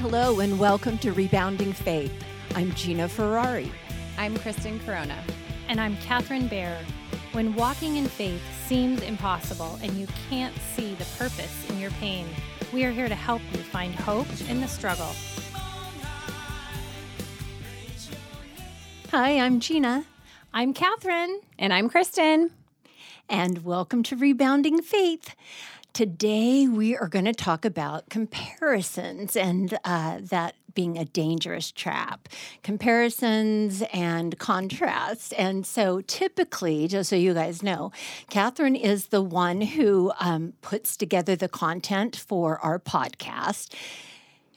Hello, and welcome to Rebounding Faith. I'm Gina Ferrari. I'm Kristen Corona. And I'm Catherine Bear. When walking in faith seems impossible and you can't see the purpose in your pain, we are here to help you find hope in the struggle. Hi, I'm Gina. I'm Catherine. And I'm Kristen. And welcome to Rebounding Faith. Today, we are going to talk about comparisons and uh, that being a dangerous trap, comparisons and contrasts. And so, typically, just so you guys know, Catherine is the one who um, puts together the content for our podcast.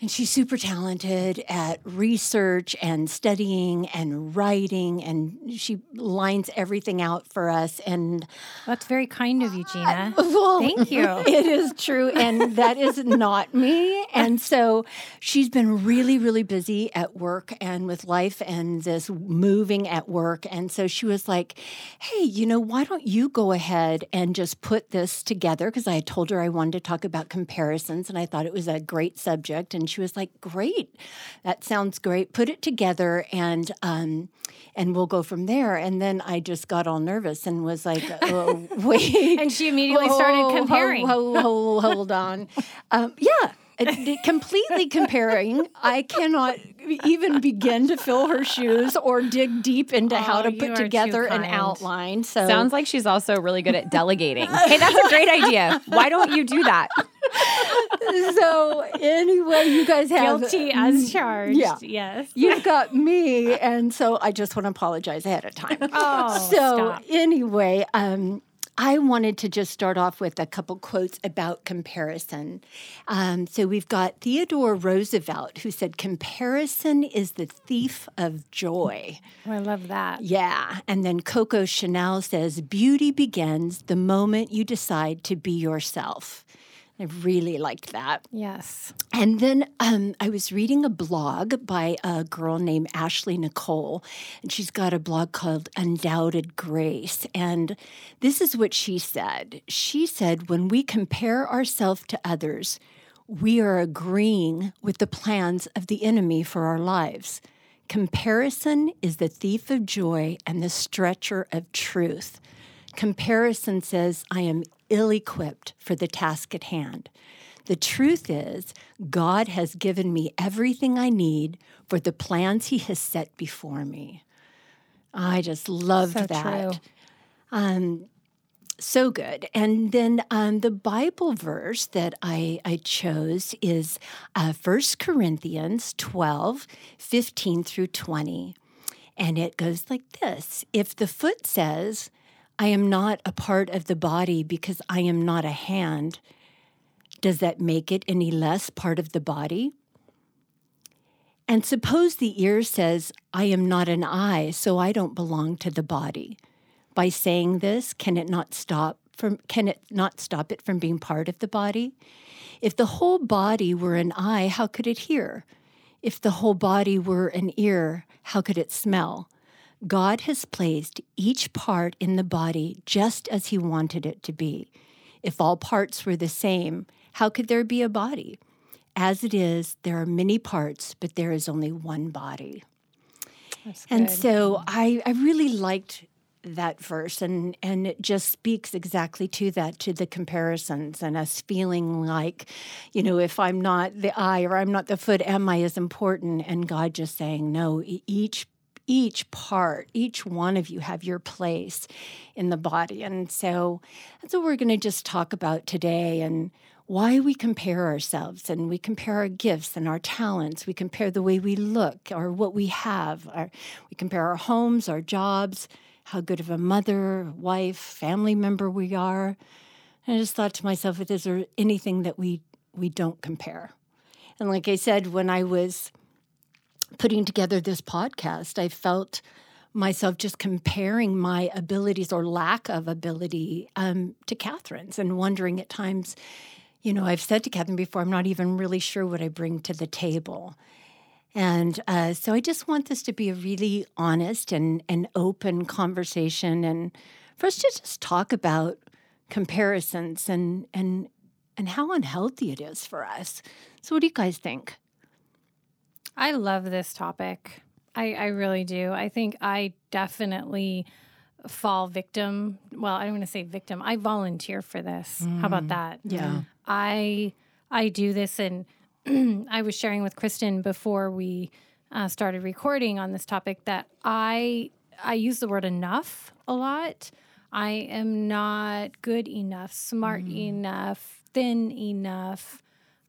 And she's super talented at research and studying and writing, and she lines everything out for us. And that's very kind of you, Gina. Uh, well, Thank you. It is true, and that is not me. And so she's been really, really busy at work and with life and this moving at work. And so she was like, "Hey, you know, why don't you go ahead and just put this together?" Because I had told her I wanted to talk about comparisons, and I thought it was a great subject, and she was like, "Great, that sounds great. Put it together, and um, and we'll go from there." And then I just got all nervous and was like, oh, "Wait!" and she immediately started comparing. Hold, hold, hold on. Um, yeah. completely comparing. I cannot even begin to fill her shoes or dig deep into oh, how to put together an outline. So sounds like she's also really good at delegating. hey, that's a great idea. Why don't you do that? so anyway, you guys have guilty as charged. Yeah. Yes. You've got me, and so I just want to apologize ahead of time. Oh, so stop. anyway, um, I wanted to just start off with a couple quotes about comparison. Um, so we've got Theodore Roosevelt who said, Comparison is the thief of joy. Oh, I love that. Yeah. And then Coco Chanel says, Beauty begins the moment you decide to be yourself. I really liked that. Yes. And then um, I was reading a blog by a girl named Ashley Nicole, and she's got a blog called Undoubted Grace. And this is what she said She said, When we compare ourselves to others, we are agreeing with the plans of the enemy for our lives. Comparison is the thief of joy and the stretcher of truth. Comparison says, I am ill equipped for the task at hand. The truth is, God has given me everything I need for the plans He has set before me. I just loved so that. Um, so good. And then um, the Bible verse that I, I chose is uh, 1 Corinthians 12, 15 through 20. And it goes like this If the foot says, I am not a part of the body because I am not a hand. Does that make it any less part of the body? And suppose the ear says, I am not an eye, so I don't belong to the body. By saying this, can it not stop from can it not stop it from being part of the body? If the whole body were an eye, how could it hear? If the whole body were an ear, how could it smell? God has placed each part in the body just as He wanted it to be. If all parts were the same, how could there be a body? As it is, there are many parts, but there is only one body. And so I, I really liked that verse and and it just speaks exactly to that to the comparisons and us feeling like you know if i'm not the eye or i'm not the foot am i as important and god just saying no each each part, each one of you have your place in the body. And so that's what we're going to just talk about today and why we compare ourselves and we compare our gifts and our talents. We compare the way we look or what we have. Our, we compare our homes, our jobs, how good of a mother, wife, family member we are. And I just thought to myself, is there anything that we, we don't compare? And like I said, when I was putting together this podcast, I felt myself just comparing my abilities or lack of ability um, to Catherine's and wondering at times, you know, I've said to Catherine before, I'm not even really sure what I bring to the table. And uh, so I just want this to be a really honest and, and open conversation and for us to just talk about comparisons and, and, and how unhealthy it is for us. So, what do you guys think? I love this topic. I, I really do. I think I definitely fall victim. Well, I don't want to say victim. I volunteer for this. How about that? Yeah. I I do this, and I was sharing with Kristen before we uh, started recording on this topic that I I use the word enough a lot. I am not good enough, smart enough, thin enough,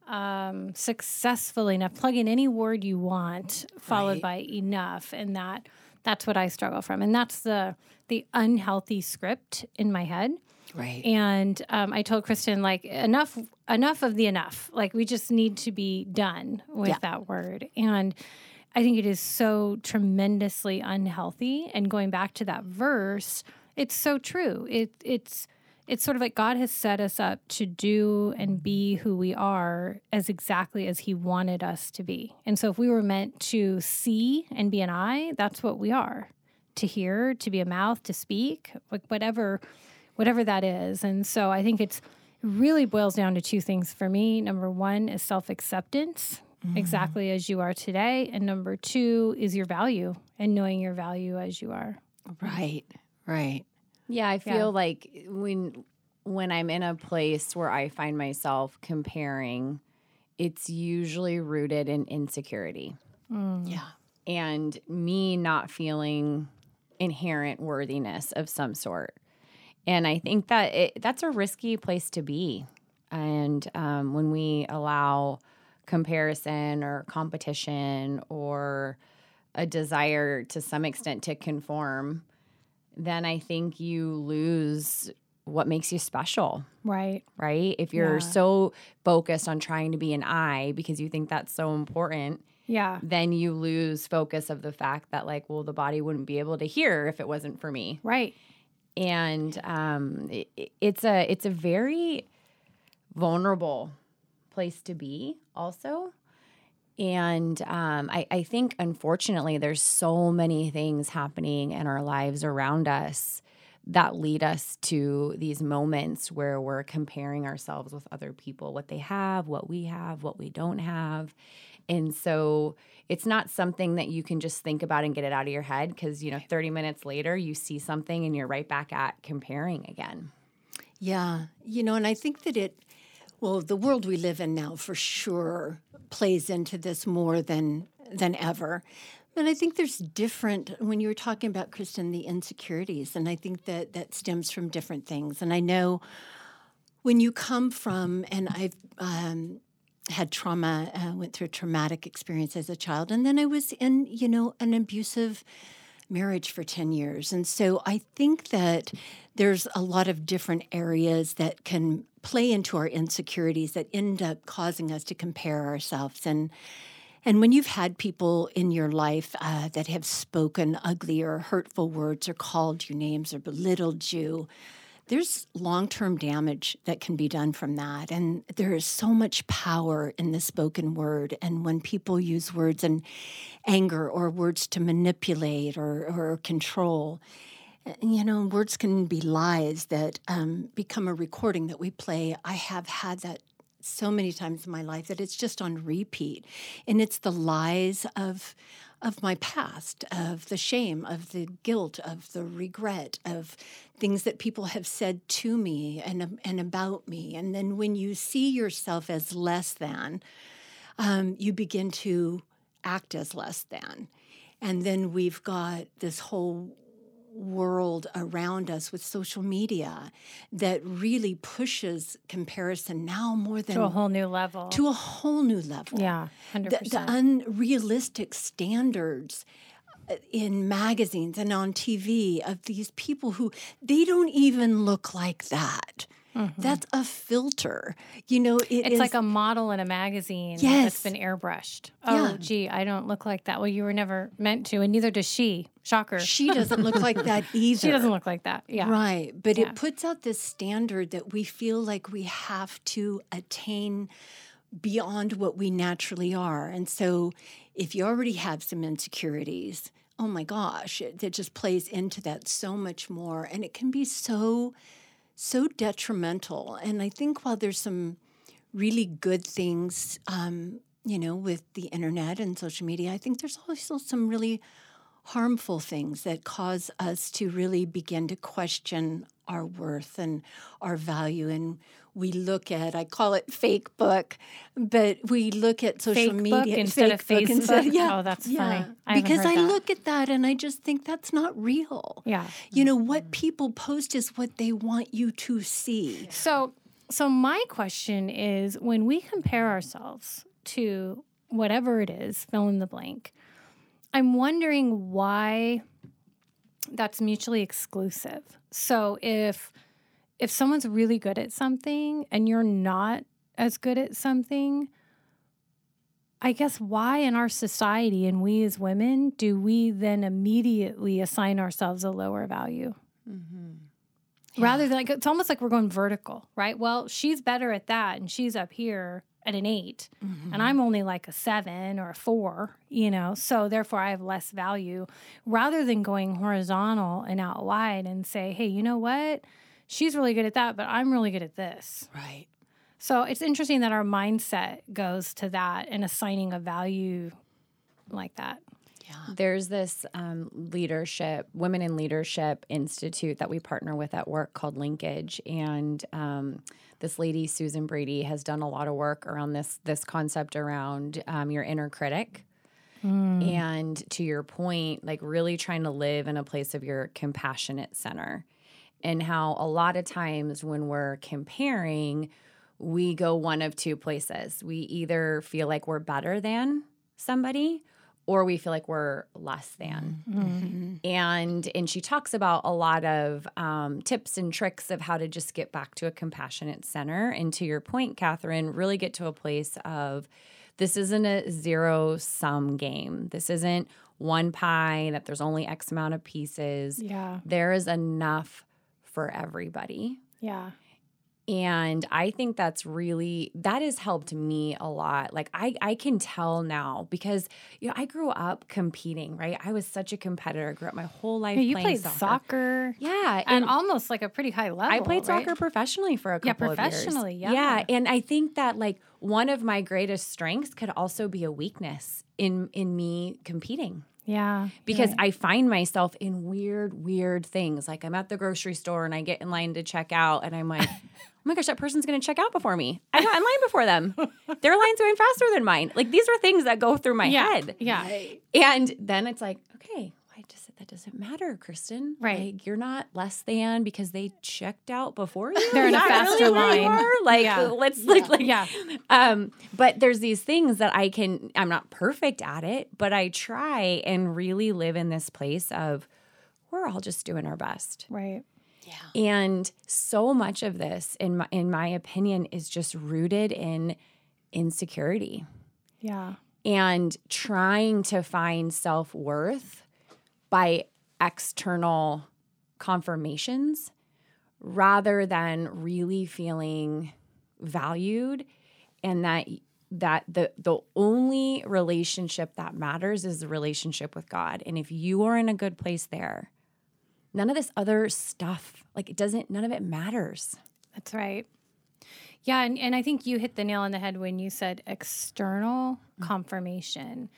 um, successful enough. Plug in any word you want, followed by enough, and that that's what I struggle from, and that's the the unhealthy script in my head. Right. And um, I told Kristen like enough enough of the enough. Like we just need to be done with Yeah. that word. And I think it is so tremendously unhealthy. And going back to that verse, it's so true. It it's it's sort of like God has set us up to do and be who we are as exactly as He wanted us to be. And so, if we were meant to see and be an eye, that's what we are. To hear, to be a mouth, to speak, like whatever, whatever that is. And so, I think it's it really boils down to two things for me. Number one is self acceptance, mm-hmm. exactly as you are today, and number two is your value and knowing your value as you are. Right. Right. Yeah, I feel Yeah. like when when I'm in a place where I find myself comparing, it's usually rooted in insecurity Yeah. and me not feeling inherent worthiness of some sort. And I think that it, that's a risky place to be. And um, when we allow comparison or competition or a desire to some extent to conform, then eye think you lose what makes you special Right. right? If you're Yeah. so focused on trying to be an I because you think that's so important, Yeah. then you lose focus of the fact that like, well, the body wouldn't be able to hear if it wasn't for me. Right. And um, it, it's a it's a very vulnerable place to be, also. And um, I, I think, unfortunately, there's so many things happening in our lives around us that lead us to these moments where we're comparing ourselves with other people, what they have, what we have, what we don't have. And so it's not something that you can just think about and get it out of your head because, you know, 30 minutes later, you see something and you're right back at comparing again. Yeah, you know, and I think that it, well, the world we live in now for sure plays into this more than than ever. But I think there's different when you were talking about Kristen the insecurities, and I think that that stems from different things. And I know when you come from, and I've um, had trauma, uh, went through a traumatic experience as a child, and then I was in, you know, an abusive marriage for 10 years. And so I think that there's a lot of different areas that can play into our insecurities that end up causing us to compare ourselves. And and when you've had people in your life uh, that have spoken ugly or hurtful words or called you names or belittled you, there's long term damage that can be done from that. And there is so much power in the spoken word. And when people use words in anger or words to manipulate or, or control, you know, words can be lies that um, become a recording that we play. I have had that so many times in my life that it's just on repeat. And it's the lies of of my past, of the shame, of the guilt, of the regret, of things that people have said to me and and about me. And then when you see yourself as less than, um, you begin to act as less than. And then we've got this whole world around us with social media that really pushes comparison now more than To a whole new level. to a whole new level. yeah. 100%. The, the unrealistic standards uh, in magazines and on TV of these people who they don't even look like that. Mm-hmm. That's a filter. You know, it It's is- like a model in a magazine Yes. that's been airbrushed. Oh, Yeah. gee, I don't look like that. Well, you were never meant to, and neither does she. Shocker. she doesn't look like that either. She doesn't look like that. Yeah. Right. But Yeah. it puts out this standard that we feel like we have to attain beyond what we naturally are. And so if you already have some insecurities, oh my gosh, it, it just plays into that so much more. And it can be so, so detrimental. And I think while there's some really good things um, you know, with the internet and social media, I think there's also some really harmful things that cause us to really begin to question our worth and our value. And we look at, I call it fake book, but we look at social Fake media instead of Facebook? yeah, Oh, that's yeah. funny. I because I that. look at that and I just think that's not real. Yeah. You know, what mm-hmm. people post is what they want you to see. So, so my question is when we compare ourselves to whatever it is, fill in the blank, I'm wondering why that's mutually exclusive. So if if someone's really good at something and you're not as good at something, I guess why in our society and we as women do we then immediately assign ourselves a lower value? Mm-hmm. Rather than like it's almost like we're going vertical, right? Well, she's better at that and she's up here at an 8 and mm-hmm. I'm only like a seven or a four, you know, so therefore I have less value rather than going horizontal and out wide and say, hey, you know what? She's really good at that, but I'm really good at this. Right. So it's interesting that our mindset goes to that and assigning a value like that. Yeah. There's this um, leadership, Women in Leadership Institute that we partner with at work called Linkage, and um, this lady Susan Brady has done a lot of work around this this concept around um, your inner critic. And to your point, like really trying to live in a place of your compassionate center, and how a lot of times when we're comparing, we go one of two places. We either feel like we're better than somebody or we feel like we're less than. And and she talks about a lot of um, tips and tricks of how to just get back to a compassionate center. And to your point, Catherine, really get to a place of this isn't a zero sum game. This isn't one pie that there's only X amount of pieces. Yeah. There is enough for everybody. Yeah. And I think that's really that has helped me a lot. Like I I can tell now because you know I grew up competing, right? I was such a competitor. I grew up my whole life you playing played soccer. Yeah, and almost like a pretty high level. I played right? soccer professionally for a Yeah, couple of years. professionally, yeah. Yeah, and I think that like one of my greatest strengths could also be a weakness in in me competing Yeah. because right. I find myself in weird, weird things. Like I'm at the grocery store and I get in line to check out, and I'm like, oh my gosh, that person's going to check out before me. I got in line before them. Their line's going faster than mine. Like these are things that go through my yeah. head. Yeah. And then it's like, okay, why does it, that doesn't matter, Kristen? Right. Like, you're not less than because they checked out before you. They're in a faster really line. Like, Yeah. let's like, like Yeah. um, but there's these things that I can, I'm not perfect at it, but I try and really live in this place of we're all just doing our best. Right. Yeah. And so much of this, in my, in my opinion, is just rooted in insecurity Yeah. and trying to find self worth by external confirmations rather than really feeling valued and that that the the only relationship that matters is the relationship with God and if you are in a good place there none of this other stuff like it doesn't none of it matters That's right. Yeah, and, and I think you hit the nail on the head when you said external mm. confirmation.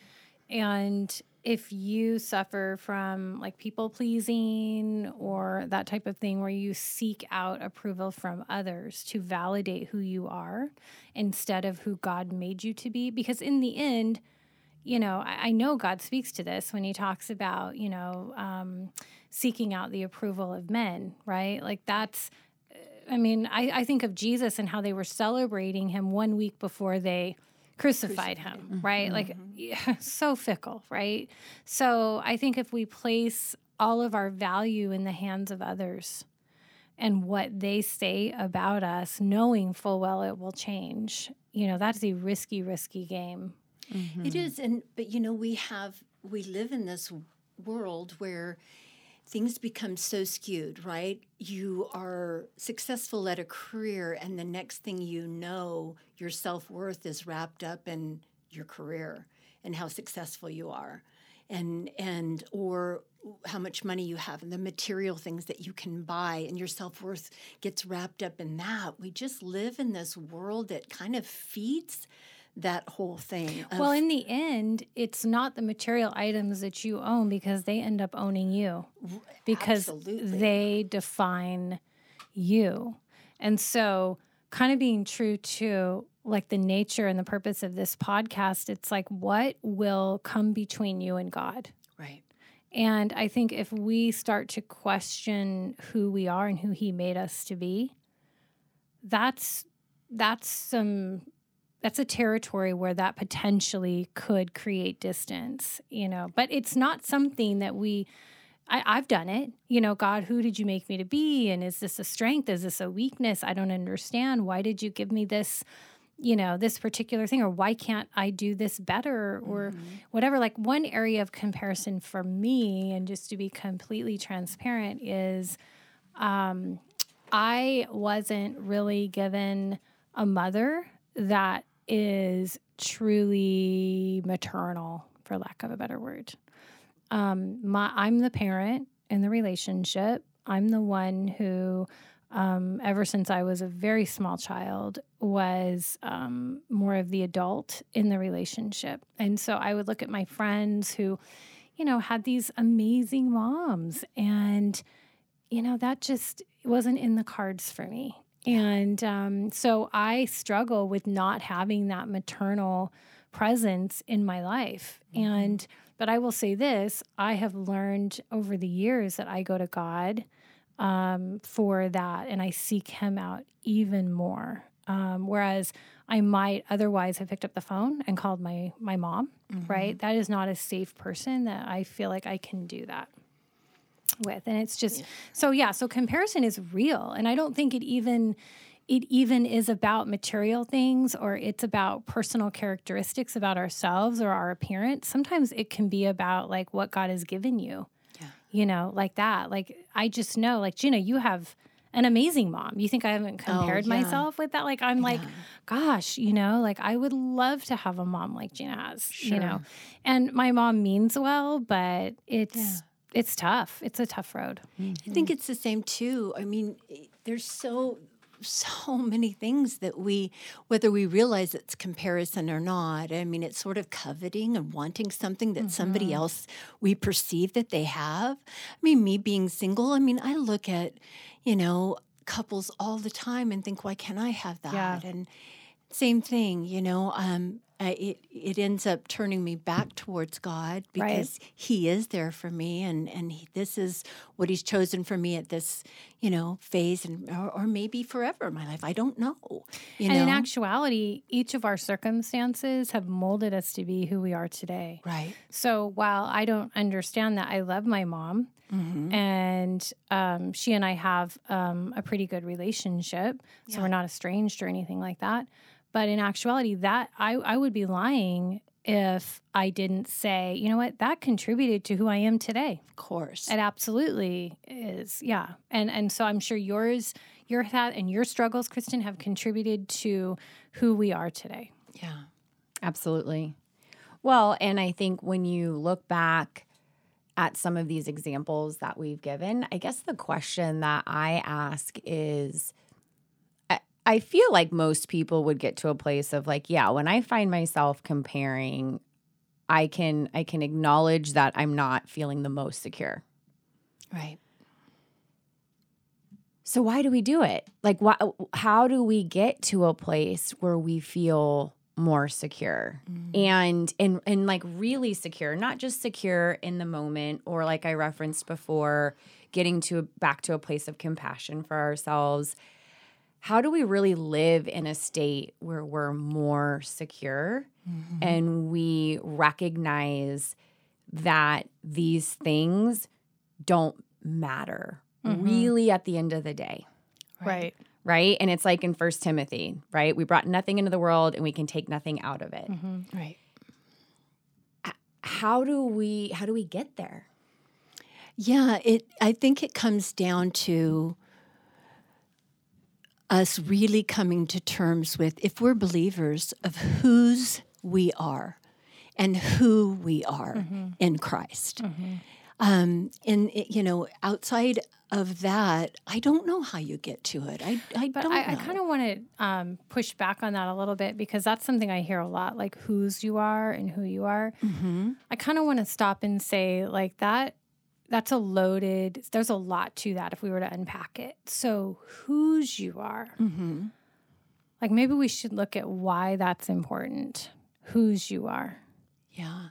And if you suffer from like people pleasing or that type of thing where you seek out approval from others to validate who you are instead of who God made you to be, because in the end, you know, I, I know God speaks to this when he talks about, you know, um, seeking out the approval of men, right? Like that's I mean, I, I think of Jesus and how they were celebrating him one week before they crucified him, right? Like, yeah, mm-hmm. so fickle, right? So I think if we place all of our value in the hands of others and what they say about us, knowing full well it will change, you know, that's a risky, risky game. Mm-hmm. It is, and but you know we have we live in this world where things become so skewed, right? You are successful at a career, and the next thing you know, your self worth is wrapped up in your career and how successful you are, and and or how much money you have and the material things that you can buy and your self-worth gets wrapped up in that we just live in this world that kind of feeds that whole thing. of- Well, in the end, it's not the material items that you own because they end up owning you because absolutely. they define you. And so, kind of being true to like the nature and the purpose of this podcast, it's like what will come between you and God? right. And I think if we start to question who we are and who he made us to be, that's that's some that's a territory where that potentially could create distance, you know. But it's not something that we I, I've done it. You know, God, who did you make me to be? And is this a strength? Is this a weakness? I don't understand. Why did you give me this? you know this particular thing or why can't i do this better or whatever like one area of comparison for me and just to be completely transparent is um, i wasn't really given a mother that is truly maternal for lack of a better word um, my i'm the parent in the relationship i'm the one who um, ever since I was a very small child, was um, more of the adult in the relationship. And so I would look at my friends who, you know, had these amazing moms. And, you know, that just wasn't in the cards for me. And um, so I struggle with not having that maternal presence in my life. And, but I will say this I have learned over the years that I go to God um, for that, and I seek Him out even more. Um, whereas I might otherwise have picked up the phone and called my my mom. Right, that is not a safe person that I feel like I can do that with, and it's just so yeah. So comparison is real, and I don't think it even it even is about material things or it's about personal characteristics about ourselves or our appearance. Sometimes it can be about like what God has given you yeah. you know, like that. Like I just know, like Gina, you have an amazing mom. You think I haven't oh, compared yeah. myself with that? Like I'm like, gosh, you know, like I would love to have a mom like Gina has, you know. And my mom means well, but it's it's tough. It's a tough road. I think it's the same too. I mean, there's so so many things that we whether we realize it's comparison or not i mean it's sort of coveting and wanting something that somebody else we perceive that they have i mean me being single i mean i look at you know couples all the time and think why can't i have that Yeah. and same thing you know um I, it it ends up turning me back towards God Right. because He is there for me, and and he, this is what He's chosen for me at this, you know, phase, and or, or maybe forever in my life. I don't know. You and know, in actuality, each of our circumstances have molded us to be who we are today. right? So while I don't understand that, I love my mom, and um, she and I have um, a pretty good relationship. So we're not estranged or anything like that. But in actuality, that I, I would be lying if I didn't say, you know what, that contributed to who I am today. Of course. It absolutely is, yeah. And and so I'm sure yours, your that and your struggles, Kristen, have contributed to who we are today. yeah. Absolutely. Well, and I think when you look back at some of these examples that we've given, I guess the question that I ask is I, feel like most people would get to a place of like, yeah, when I find myself comparing, I can I can acknowledge that I'm not feeling the most secure. Right. So why do we do it? Like why, how do we get to a place where we feel more secure mm-hmm. and and and like really secure, not just secure in the moment or like I referenced before, getting to back to a place of compassion for ourselves. How do we really live in a state where we're more secure? Mm-hmm. And we recognize that these things don't matter mm-hmm. really at the end of the day. Right. right? And it's like in first timothy right? We brought nothing into the world and we can take nothing out of it. Mm-hmm. Right. how do we how do we get there? Yeah, it I think it comes down to us really coming to terms with if we're believers of whose we are and who we are in Christ. Um, and it, you know, outside of that, I don't know how you get to it. I, I But don't I, I kind of want to um, push back on that a little bit because that's something I hear a lot, like whose you are and who you are. hmm I kind of want to stop and say, like that. That's a loaded. There's a lot to that if we were to unpack it. So whose you are, hmm like maybe we should look at why that's important. Whose you are. Yeah.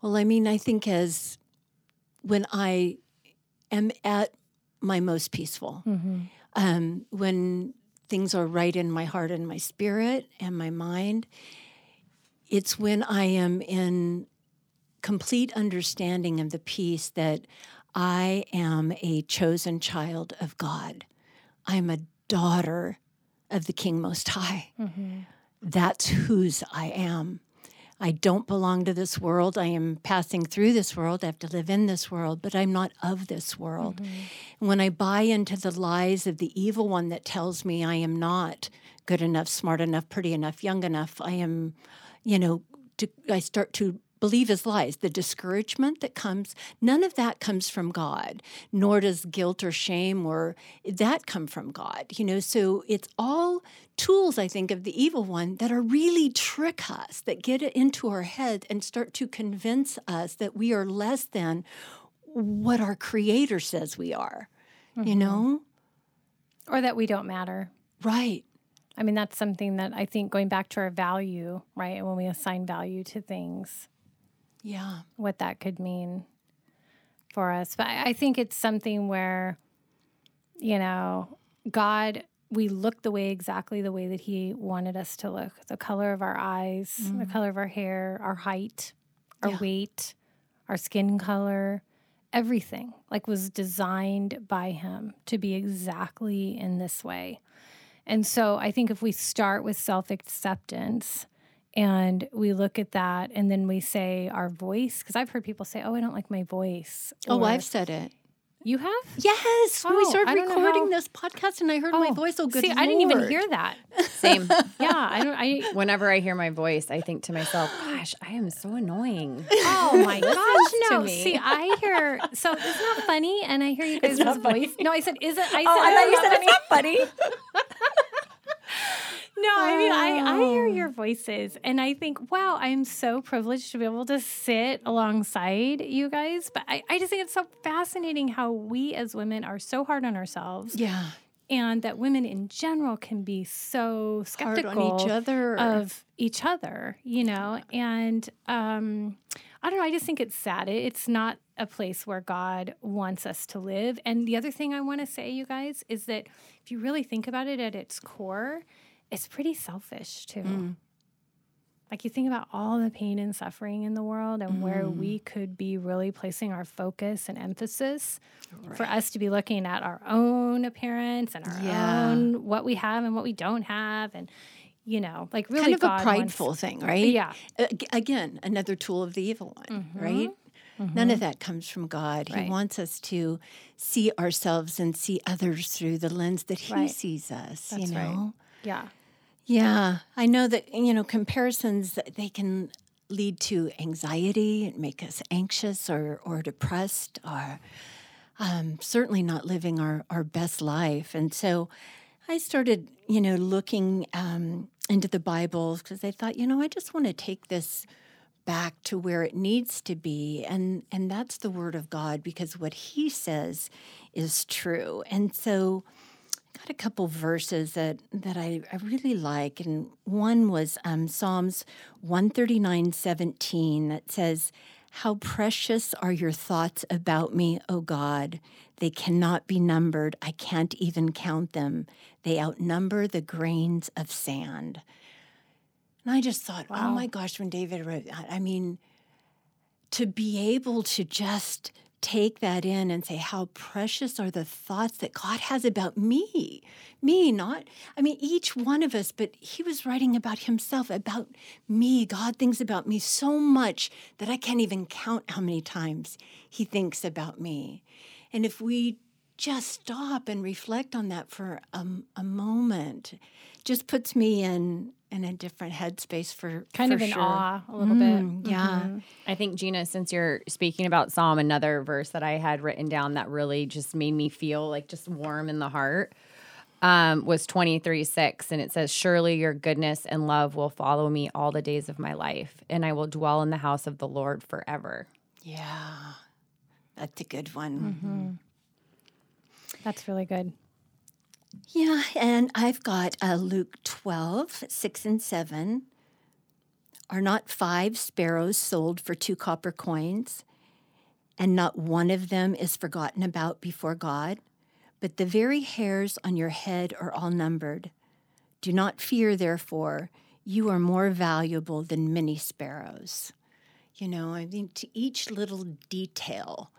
Well, I mean, I think as when I am at my most peaceful, Mm-hmm. um, when things are right in my heart and my spirit and my mind, it's when I am in complete understanding of the peace that I am a chosen child of God. I'm a daughter of the King Most High. Mm-hmm. That's whose I am. I don't belong to this world. I am passing through this world. I have to live in this world, but I'm not of this world. And when I buy into the lies of the evil one that tells me I am not good enough, smart enough, pretty enough, young enough, I am, you know, to, I start to believe his lies. The discouragement that comes, none of that comes from God, nor does guilt or shame or that come from God. You know, so it's all tools, I think, of the evil one that are really trick us, that get it into our head and start to convince us that we are less than what our creator says we are. You mm-hmm. know? Or that we don't matter. Right. I mean, that's something that I think going back to our value, right? And when we assign value to things, Yeah. what that could mean for us. But I think it's something where, you know, God, we look the way exactly the way that He wanted us to look the color of our eyes, the mm. color of our hair, our height, our Yeah. weight, our skin color. Everything like was designed by him to be exactly in this way. And so I think if we start with self acceptance and we look at that and then we say our voice, because I've heard people say, Oh, I don't like my voice. Oh, Or- I've said it. You have? Yes. when we Oh, started I don't know recording how- this podcast and I heard my Oh, voice. Oh, good See, I didn't even hear that. Same. Yeah, I don't. I Whenever I hear my voice, I think to myself, gosh, I am so annoying. oh my gosh, no. See, I hear. So it's not funny, and I hear you guys' not funny. voice. No, I said, is it? I oh, said, Oh, I thought you said not it's not funny. No, I mean, I, I hear Oh. your voices and I think, wow, I'm so privileged to be able to sit alongside you guys. But I, I just think it's so fascinating how we as women are so hard on ourselves Yeah. and that women in general can be so Hard skeptical on each other. of each other, you know? And um, I don't know, I just think it's sad. It- It's not a place where God wants us to live. And the other thing I want to say, you guys, is that if you really think about it at its core, it's pretty selfish too. Mm. Like you think about all the pain and suffering in the world and where Mm. we could be really placing our focus and emphasis for us to be looking at our own appearance and our Yeah. own what we have and what we don't have and you know like really kind of God a wants- prideful thing, right? yeah Ag- Again, another tool of the evil one, right? None of that comes from God. Mm-hmm. Right. He wants us to see ourselves and see others through the lens that He Right. sees us. That's you right. know. Yeah Yeah, I know that you know comparisons they can lead to anxiety and make us anxious or or depressed or um, certainly not living our our best life. And so I started you know looking um, into the Bible because I thought you know I just want to take this back to where it needs to be and and that's the word of God because what he says is true. And so got a couple verses that that I, I really like, and one was um, Psalms one thirty nine seventeen that says, "How precious are your thoughts about me, O God! They cannot be numbered. I can't even count them. They outnumber the grains of sand." And I just thought, oh my gosh, when David wrote that, I mean, to be able to just take that in and say how precious are the thoughts that God has about me. Me, not, I mean, each one of us, but he was writing about himself, about me. God thinks about me so much that I can't even count how many times he thinks about me. And if we just stop and reflect on that for a, a moment, just puts me in in a different headspace for Kind for of in sure. awe a little bit. Mm, Yeah. I think Gina, since you're speaking about Psalm, another verse that I had written down that really just made me feel like just warm in the heart um, was 23 6. And it says, Surely your goodness and love will follow me all the days of my life, and I will dwell in the house of the Lord forever. Yeah. That's a good one. That's really good. Yeah, and I've got uh, Luke 12, 6 and 7. Are not five sparrows sold for two copper coins? And not one of them is forgotten about before God? But the very hairs on your head are all numbered. Do not fear, therefore, you are more valuable than many sparrows. You know, I mean, to each little detail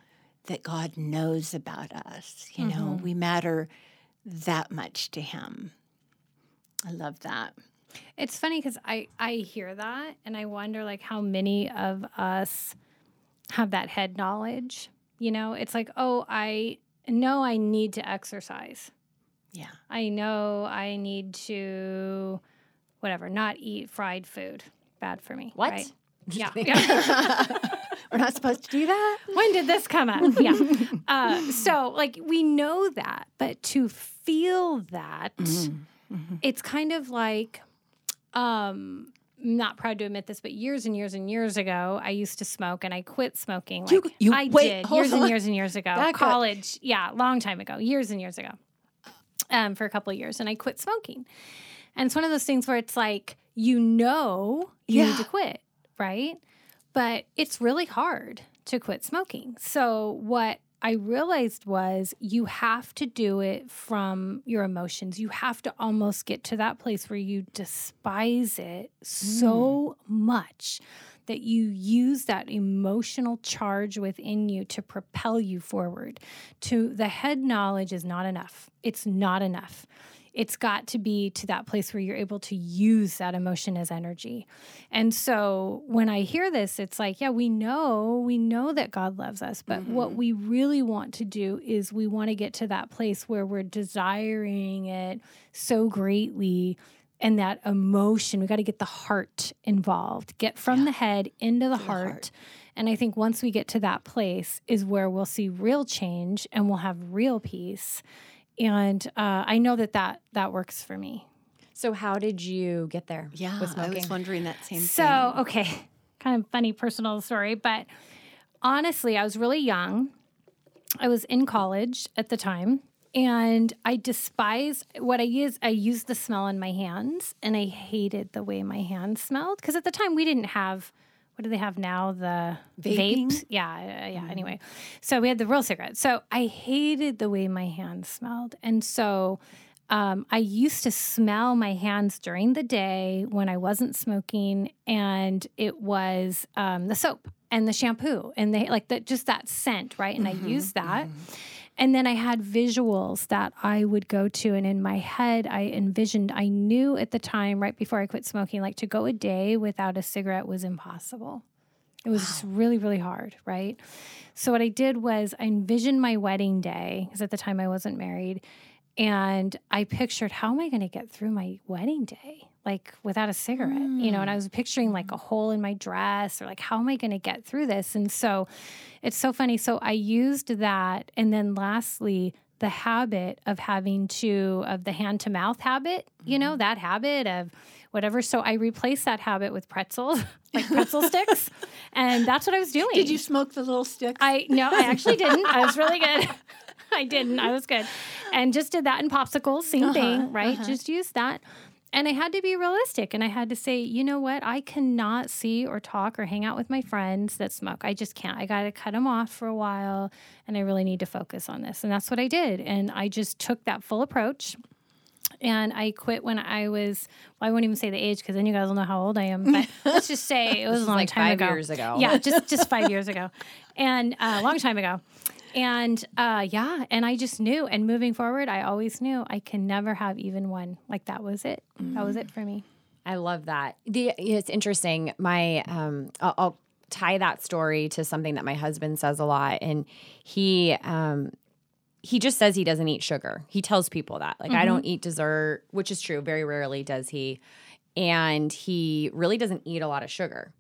that God knows about us, you know, we matter that much to Him. I love that. It's funny because I I hear that and I wonder like how many of us have that head knowledge. You know, it's like, oh, I know I need to exercise. Yeah. I know I need to, whatever, not eat fried food. Bad for me. What? right? Yeah. yeah. We're not supposed to do that. when did this come up? Yeah. Uh, so, like, we know that, but to feel that, it's kind of like, um, I'm not proud to admit this, but years and years and years ago, I used to smoke and I quit smoking. Like, You- you- I wait, did years and years and years ago. Up. College, yeah, long time ago, years and years ago, um, for a couple of years, and I quit smoking. And it's one of those things where it's like you know you need to quit, right? But it's really hard to quit smoking. So what I realized was you have to do it from your emotions. You have to almost get to that place where you despise it so mm. much that you use that emotional charge within you to propel you forward. To the head knowledge is not enough. It's not enough it's got to be to that place where you're able to use that emotion as energy. And so when I hear this, it's like, yeah, we know, we know that God loves us, but mm-hmm. what we really want to do is we want to get to that place where we're desiring it so greatly. And that emotion, we got to get the heart involved, get from the head into the heart. heart. And I think once we get to that place is where we'll see real change and we'll have real peace and uh, I know that, that that works for me. So, how did you get there Yeah, with I was wondering that same So thing. okay, kind of funny personal story, but honestly, I was really young. I was in college at the time, and I despised what I used. I used the smell in my hands, and I hated the way my hands smelled because at the time we didn't have. What do they have now? The Vaping? vapes. Yeah, yeah. Anyway, so we had the real cigarettes. So I hated the way my hands smelled, and so um, I used to smell my hands during the day when I wasn't smoking, and it was um, the soap and the shampoo and they like that just that scent, right? And I used that. And then I had visuals that I would go to, and in my head, I envisioned, I knew at the time, right before I quit smoking, like to go a day without a cigarette was impossible. It was just really, really hard, right? So, what I did was I envisioned my wedding day, because at the time I wasn't married, and I pictured how am I going to get through my wedding day? Like without a cigarette, you know, and I mm. was picturing like a hole in my dress or like, how am I going to get through this? And so it's so funny. So I used that. And then lastly, the habit of having to, of the hand to mouth habit, you know, mm-hmm. that habit of whatever. So I replaced that habit with pretzels, like pretzel sticks. And that's what I was doing. Did you smoke the little sticks? I no, I actually didn't. I was really good. I didn't. I was good. And just did that in popsicles, same thing, uh-huh, right? Uh-huh. Just use that. And I had to be realistic and I had to say, you know what? I cannot see or talk or hang out with my friends that smoke. I just can't. I got to cut them off for a while and I really need to focus on this. And that's what I did. And I just took that full approach. And I quit when I was, well, I won't even say the age because then you guys will know how old I am. But let's just say it was a long like time five ago. years ago. Yeah, just just five years ago, and uh, a long time ago. And uh, yeah, and I just knew. And moving forward, I always knew I can never have even one. Like that was it. That was it for me. I love that. The it's interesting. My um, I'll, I'll tie that story to something that my husband says a lot, and he um, he just says he doesn't eat sugar. He tells people that like I don't eat dessert, which is true. Very rarely does he. and he really doesn't eat a lot of sugar.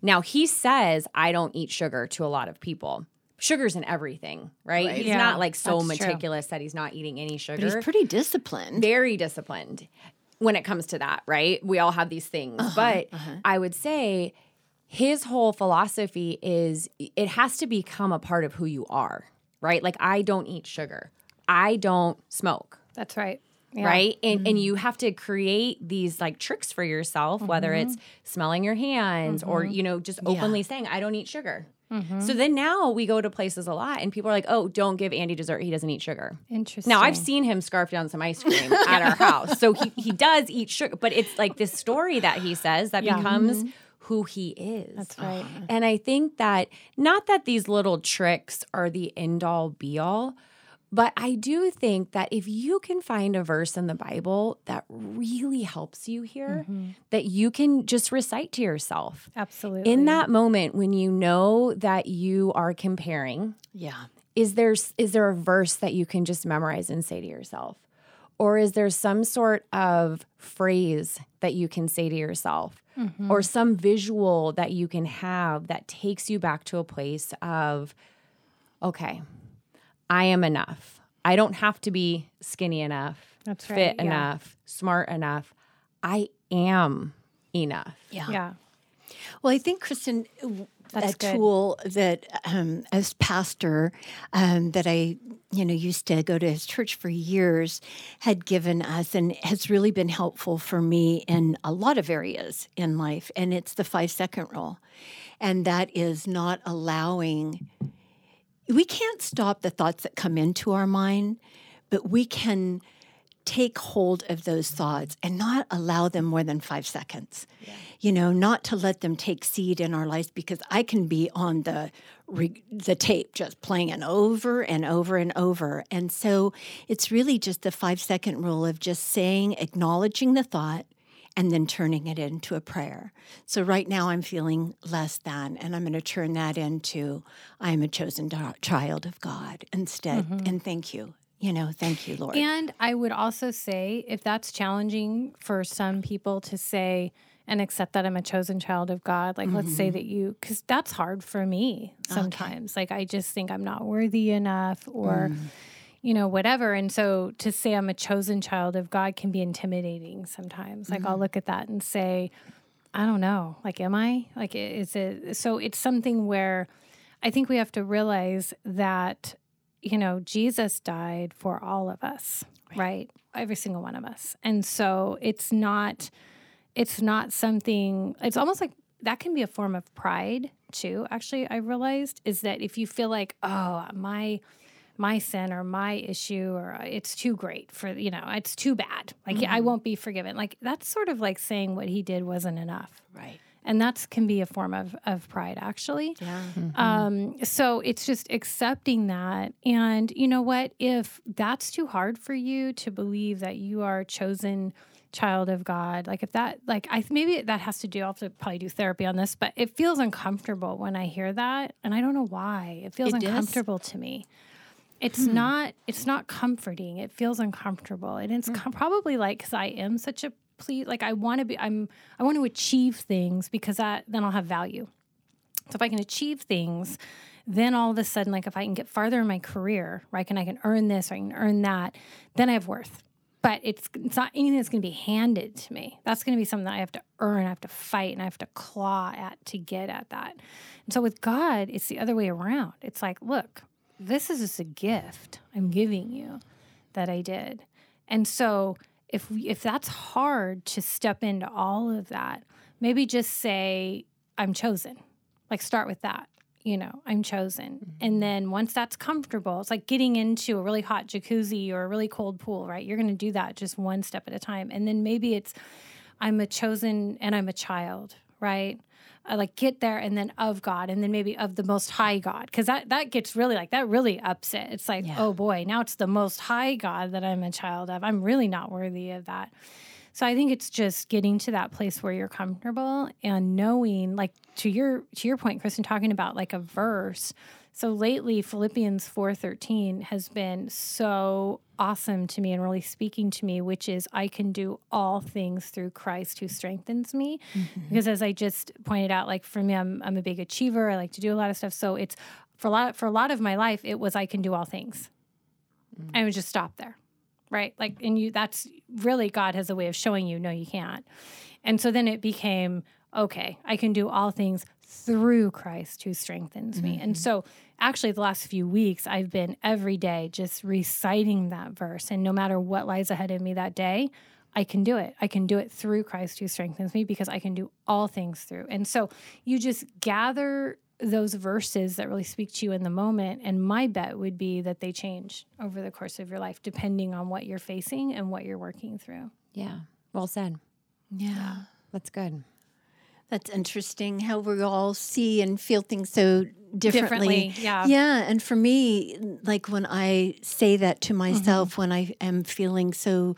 Now, he says, I don't eat sugar to a lot of people. Sugar's in everything, right? Right. He's Yeah, not like so that's true. meticulous that he's not eating any But sugar he's pretty disciplined. very disciplined when it comes to that, right? We all have these things. Uh-huh, but I would say his whole philosophy is it has to become a part of who you are, right? Like I don't eat sugar. I don't smoke. That's right. Yeah. Right. And Mm-hmm. and you have to create these like tricks for yourself, whether it's smelling your hands or, you know, just openly saying, I don't eat sugar. Mm-hmm. So then now we go to places a lot and people are like, oh, don't give Andy dessert. He doesn't eat sugar. Interesting. Now I've seen him scarf down some ice cream at our house, so he he does eat sugar, but it's like this story that he says that Yeah. becomes who he is. That's right. And I think that not that these little tricks are the end all be all, but I do think that if you can find a verse in the Bible that really helps you here, mm-hmm. that you can just recite to yourself. Absolutely. In that moment when you know that you are comparing, yeah. is there is there a verse that you can just memorize and say to yourself or is there some sort of phrase that you can say to yourself mm-hmm. or some visual that you can have that takes you back to a place of okay i am enough i don't have to be skinny enough That's fit right, yeah. enough smart enough i am enough Yeah. Yeah. Well, I think, Kristen, w- That's a good. tool that um, as pastor um, that I, you know, used to go to his church for years had given us and has really been helpful for me in a lot of areas in life. And it's the five second rule. And that is not allowing, we can't stop the thoughts that come into our mind, but we can take hold of those thoughts and not allow them more than five seconds. You know, not to let them take seed in our lives because I can be on the re- the tape just playing it over and over and over. And so it's really just the five second rule of just saying, acknowledging the thought, and then turning it into a prayer. So right now I'm feeling less than, and I'm going to turn that into I am a chosen da- child of God instead. And thank you. You know, thank you, Lord. And I would also say, if that's challenging for some people to say and accept that I'm a chosen child of God, like let's Mm-hmm. say that you, because that's hard for me sometimes. Like I just think I'm not worthy enough or, Mm. You know, whatever. And so to say I'm a chosen child of God can be intimidating sometimes. Like Mm-hmm. I'll look at that and say, I don't know. Like, am I? Like, is it? So it's something where I think we have to realize that, you know, Jesus died for all of us, right? Every single one of us. And so it's not, it's not something, it's almost like that can be a form of pride too. Actually, I realized is that if you feel like, oh, my, my sin or my issue or uh, it's too great for you know it's too bad. Like i won't be forgiven. Like that's sort of like saying what he did wasn't enough. Right. and that can be a form of of pride actually. Yeah. um so it's just accepting that. And you know what? If that's too hard for you to believe that you are chosen child of god like if that like i maybe that has to do i'll have to probably do therapy on this but it feels uncomfortable when i hear that and i don't know why. It feels It does? uncomfortable to me it's hmm. not it's not comforting. It feels uncomfortable. And it's hmm. com- probably like because i am such a please like i want to be i'm i want to achieve things because that then i'll have value. So if i can achieve things then all of a sudden like if i can get farther in my career right and i can earn this or i can earn that then i have worth. But it's it's not anything that's going to be handed to me. That's going to be something that i have to earn i have to fight and i have to claw at to get at that. And so with god it's the other way around. It's like look this is just a gift I'm giving you that I did. And so if if that's hard to step into all of that, maybe just say I'm chosen. Like start with that. You know, I'm chosen. Mm-hmm. And then once that's comfortable, it's like getting into a really hot jacuzzi or a really cold pool, right? You're going to do that just one step at a time. And then maybe it's I'm a chosen and I'm a child, right? Uh, like get there and then of God and then maybe of the most high God because that that gets really like that really ups it. It's like oh boy, now it's the most high God that I'm a child of. I'm really not worthy of that. So I think it's just getting to that place where you're comfortable and knowing like to your to your point Kristen talking about like a verse. So lately Philippians 4:13 has been so awesome to me and really speaking to me, which is I can do all things through Christ who strengthens me. Mm-hmm. Because as I just pointed out, like for me, I'm, I'm a big achiever. I like to do a lot of stuff. So it's for a lot for a lot of my life, it was I can do all things. Mm-hmm. I would just stop there. Right. Like and you that's really God has a way of showing you, no, you can't. And so then it became, okay, I can do all things through Christ who strengthens mm-hmm. me. And mm-hmm. so actually the last few weeks I've been every day just reciting that verse and no matter what lies ahead of me that day, I can do it. I can do it through Christ who strengthens me because I can do all things through. And so you just gather those verses that really speak to you in the moment. And my bet would be that they change over the course of your life, depending on what you're facing and what you're working through. Yeah. Well said. Yeah. That's good. That's interesting how we all see and feel things so differently. differently. Yeah. Yeah. And for me, like when I say that to myself, mm-hmm. when I am feeling so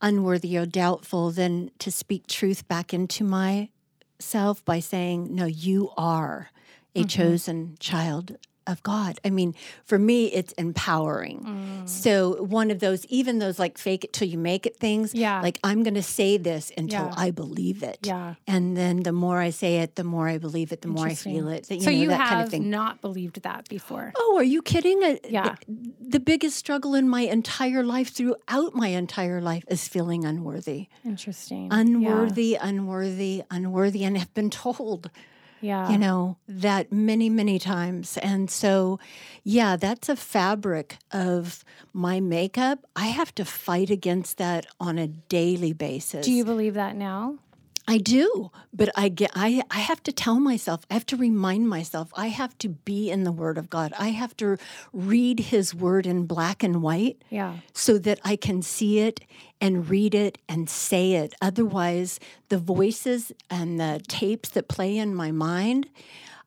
unworthy or doubtful, then to speak truth back into myself by saying, No, you are a mm-hmm. chosen child of God. I mean, for me, it's empowering. Mm. So one of those, even those like fake it till you make it things. Yeah. Like I'm going to say this until yeah. I believe it. Yeah. And then the more I say it, the more I believe it, the more I feel it. You so know, you have kind of thing. not believed that before. Oh, are you kidding? Yeah. The, the biggest struggle in my entire life, throughout my entire life, is feeling unworthy. Interesting. Unworthy, yeah. unworthy, unworthy, and have been told yeah. You know, that many, many times. And so, yeah, that's a fabric of my makeup. I have to fight against that on a daily basis. Do you believe that now? I do, but I get I I have to tell myself, I have to remind myself, I have to be in the word of God. I have to read his word in black and white. Yeah. So that I can see it and read it and say it. Otherwise, the voices and the tapes that play in my mind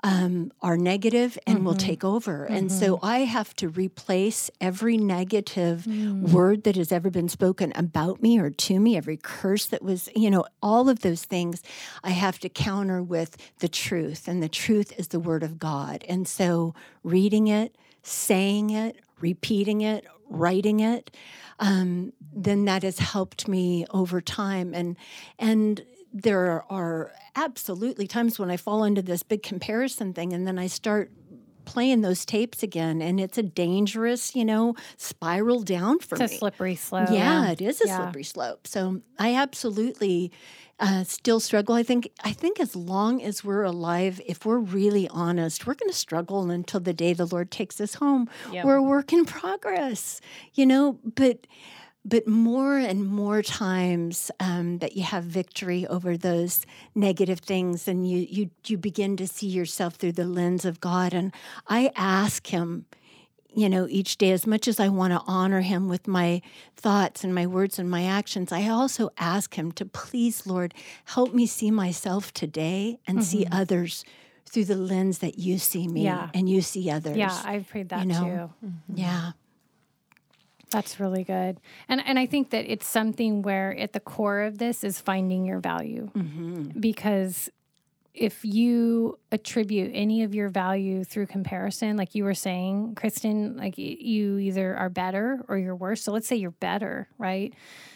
um, are negative and mm-hmm. will take over. Mm-hmm. And so mm-hmm. I have to replace every negative mm. word that has ever been spoken about me or to me, every curse that was, you know, all of those things I have to counter with the truth. And the truth is the word of God. And so reading it, saying it, repeating it, writing it, um, then that has helped me over time. And and there are absolutely times when I fall into this big comparison thing and then I start playing those tapes again and it's a dangerous you know spiral down for it's me. a slippery slope. Yeah, it is a yeah. slippery slope. So i absolutely uh, still struggle. I think i think as long as we're alive if we're really honest we're going to struggle until the day the lord takes us home yep. we're a work in progress you know? But but more and more times um, that you have victory over those negative things and you, you you begin to see yourself through the lens of god and i ask him you know each day as much as i want to honor him with my thoughts and my words and my actions i also ask him to please lord help me see myself today and mm-hmm. see others through the lens that you see me yeah. and you see others yeah i've prayed that you know? too mm-hmm. yeah that's really good. And and I think that it's something where at the core of this is finding your value. Mm-hmm. Because if you attribute any of your value through comparison, like you were saying, Kristen, like you either are better or you're worse. So let's say you're better, right?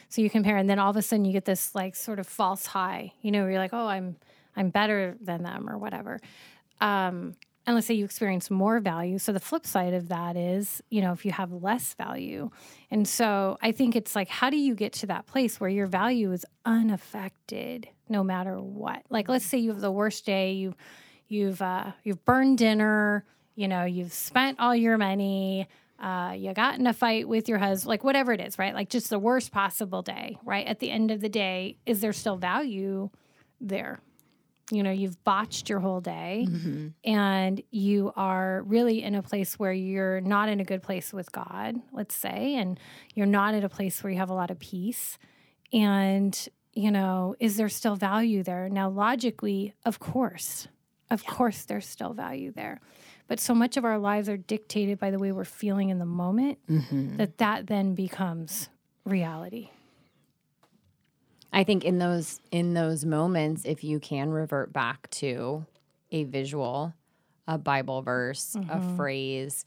So you compare, and then all of a sudden you get this like sort of false high, you know, where you're like, oh, I'm I'm better than them or whatever. Um, and let's say you experience more value. So the flip side of that is, you know, if you have less value. And so I think it's like, how do you get to that place where your value is unaffected no matter what? Like, let's say you have the worst day, you, you've, uh, you've burned dinner, you know, you've spent all your money, uh, you got in a fight with your husband, like whatever it is, right? Like just the worst possible day, right? At the end of the day, is there still value there? You know you've botched your whole day mm-hmm. and you are really in a place where you're not in a good place with god let's say and you're not at a place where you have a lot of peace and you know is there still value there now logically of course of yeah. course there's still value there but so much of our lives are dictated by the way we're feeling in the moment mm-hmm. that that then becomes reality I think in those in those moments, if you can revert back to a visual, a Bible verse, mm-hmm. a phrase,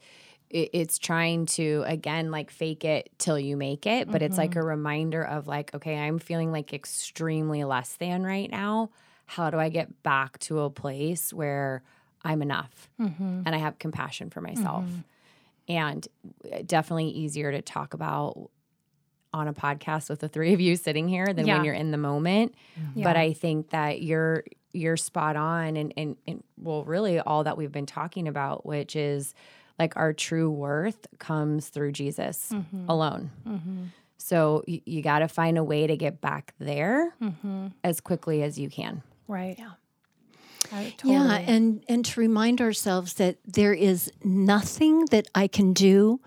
it, it's trying to again like fake it till you make it, but it's like a reminder of like, okay, I'm feeling like extremely less than right now. How do I get back to a place where I'm enough and I have compassion for myself? And uh, definitely easier to talk about on a podcast with the three of you sitting here than Yeah. when you're in the moment. Yeah. But I think that you're you're spot on and, and and well really all that we've been talking about, which is like our true worth comes through Jesus Mm-hmm. alone. So you, you got to find a way to get back there Mm-hmm. as quickly as you can. Right. Yeah. I, Yeah, and and to remind ourselves that there is nothing that I can do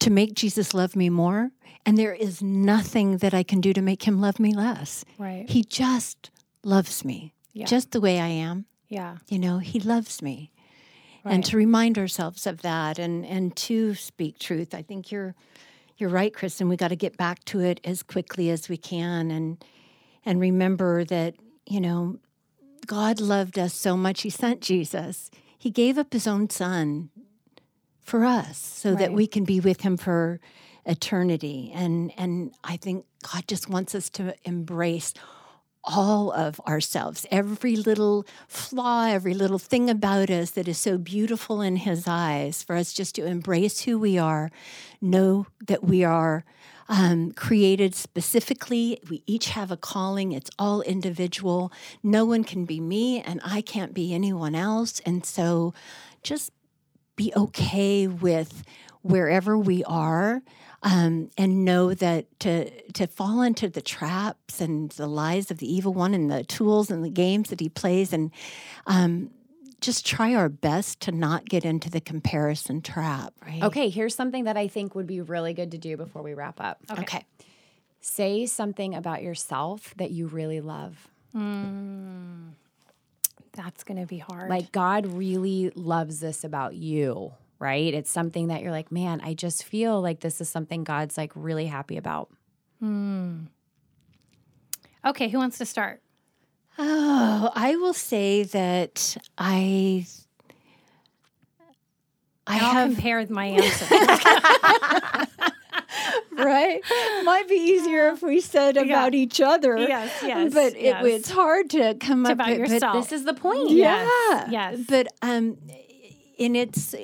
to make Jesus love me more, and there is nothing that I can do to make him love me less. right. He just loves me, Yeah. just the way I am. yeah. You know, he loves me. Right. And to remind ourselves of that and and to speak truth. I think you're you're right, Kristen. We got to get back to it as quickly as we can and and remember that, you know, God loved us so much he sent Jesus. He gave up his own son for us so that we can be with him for eternity. And and I think God just wants us to embrace all of ourselves, every little flaw, every little thing about us that is so beautiful in His eyes, for us just to embrace who we are, know that we are um, created specifically. We each have a calling, it's all individual. No one can be me, and I can't be anyone else. And so just be okay with wherever we are um, and know that to to fall into the traps and the lies of the evil one and the tools and the games that he plays and um, just try our best to not get into the comparison trap right Okay, here's something that I think would be really good to do before we wrap up. okay Say something about yourself that you really love. That's going to be hard. Like God really loves this about you, right? It's something that you're like, man, I just feel like this is something God's like really happy about. Hmm. okay, who wants to start? oh i will say that i i And I'll have compare my answer. right might be easier if we said about each other Yes, yes, but it, yes. it's hard to come up about with yourself. This is the point. Yeah. Yes, yes. But um and it's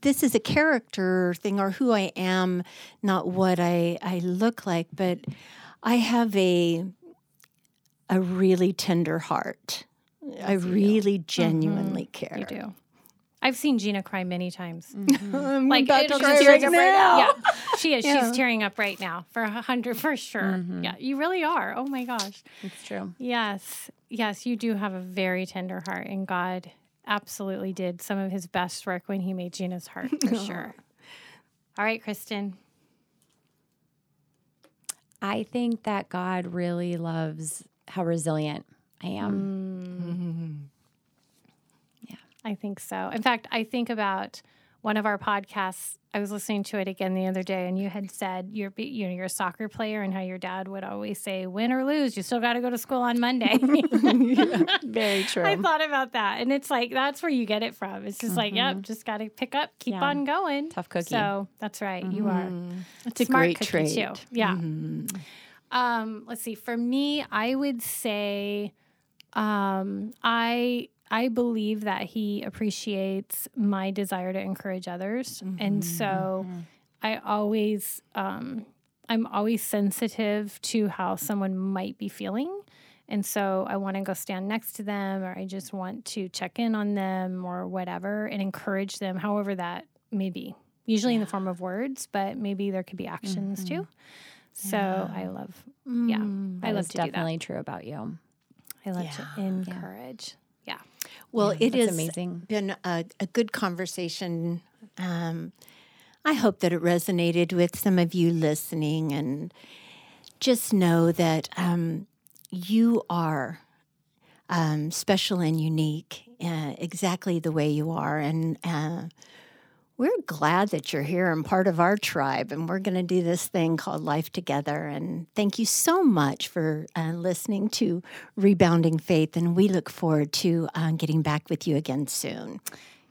this is a character thing or who I am, not what I I look like, but I have a a really tender heart. I really genuinely care. you do. I've seen Gina cry many times. Mm-hmm. I'm Like about to just cry tearing right up now. Yeah, she is. Yeah. She's tearing up right now for a hundred for sure. Mm-hmm. Yeah, you really are. Oh my gosh. It's true. Yes, yes, you do have a very tender heart, and God absolutely did some of His best work when He made Gina's heart for sure. All right, Kristen. I think that God really loves how resilient I am. Mm. I think so. In fact, I think about one of our podcasts. I was listening to it again the other day, and you had said you're you know you're a soccer player, and how your dad would always say, "Win or lose, you still got to go to school on Monday." Very true. I thought about that, and it's like that's where you get it from. It's just like, yep, just got to pick up, keep Yeah. on going. Tough cookie. So that's right, you are. It's a Smart great trait. too. Yeah. Um, let's see. For me, I would say um, I I believe that he appreciates my desire to encourage others, and mm-hmm. so I always um, I'm always sensitive to how someone might be feeling. And so I want to go stand next to them, or I just want to check in on them, or whatever, and encourage them, however that may be. Usually in the form of words, but maybe there could be actions mm-hmm. too. So I love, yeah, mm, I love to do that. definitely true about you. I love to encourage. Yeah. Well, it that's has amazing. been a, a good conversation. Um, I hope that it resonated with some of you listening, and just know that um, you are um, special and unique, uh, exactly the way you are, and. Uh, we're glad that you're here and part of our tribe, and we're going to do this thing called Life Together. And thank you so much for uh, listening to Rebounding Faith, and we look forward to uh, getting back with you again soon.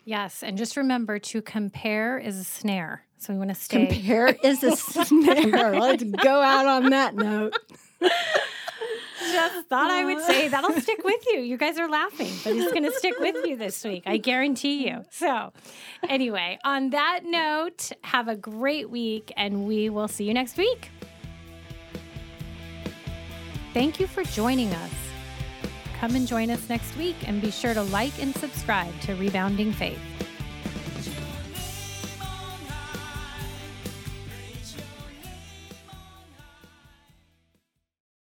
Yes, and just remember to compare is a snare. So we want to stay. Compare is a snare. Let's go out on that note. Just thought I would say that'll stick with you. You guys are laughing, but it's going to stick with you this week. I guarantee you. So, anyway, on that note, have a great week and we will see you next week. Thank you for joining us. Come and join us next week and be sure to like and subscribe to Rebounding Faith.